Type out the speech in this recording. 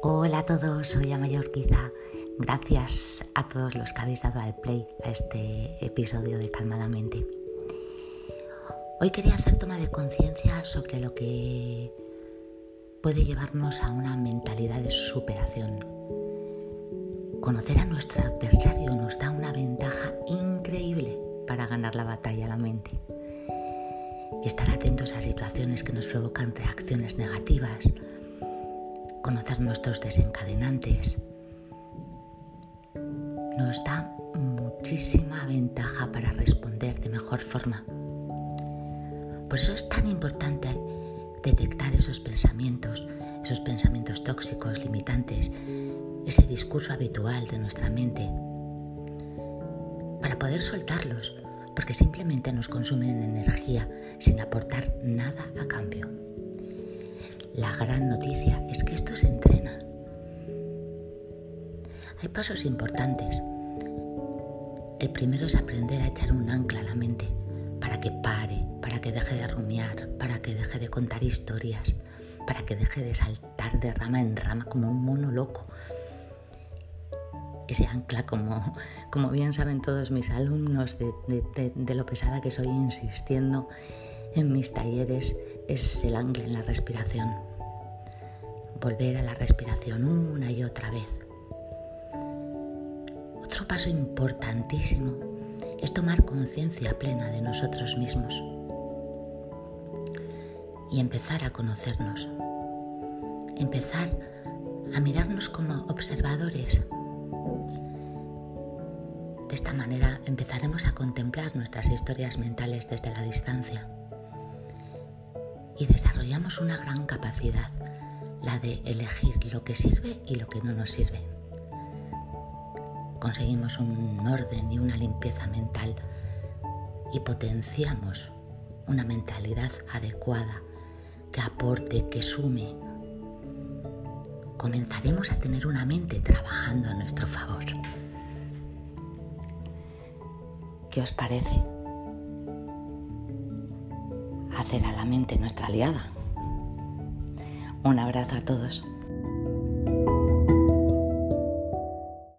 Hola a todos, soy Amayorquiza. Gracias a todos los que habéis dado al play a este episodio de Calmadamente. Hoy quería hacer toma de conciencia sobre lo que puede llevarnos a una mentalidad de superación. Conocer a nuestro adversario nos da una ventaja increíble para ganar la batalla a la mente. Estar atentos a situaciones que nos provocan reacciones negativas, conocer nuestros desencadenantes, nos da muchísima ventaja para responder de mejor forma. Por eso es tan importante detectar esos pensamientos, esos pensamientos tóxicos, limitantes, ese discurso habitual de nuestra mente, para poder soltarlos, porque simplemente nos consumen energía sin aportar nada a cambio. La gran noticia es que Hay pasos importantes. El primero es aprender a echar un ancla a la mente para que pare, para que deje de rumiar, para que deje de contar historias, para que deje de saltar de rama en rama como un mono loco. Ese ancla, como, como bien saben todos mis alumnos, de, de lo pesada que soy insistiendo en mis talleres, es el ancla en la respiración. Volver a la respiración una y otra vez. Otro paso importantísimo es tomar conciencia plena de nosotros mismos y empezar a conocernos. Empezar a mirarnos como observadores. De esta manera empezaremos a contemplar nuestras historias mentales desde la distancia y desarrollamos una gran capacidad, la de elegir lo que sirve y lo que no nos sirve. Conseguimos un orden y una limpieza mental y potenciamos una mentalidad adecuada que aporte, que sume. Comenzaremos a tener una mente trabajando a nuestro favor. ¿Qué os parece? hacer a la mente nuestra aliada. Un abrazo a todos.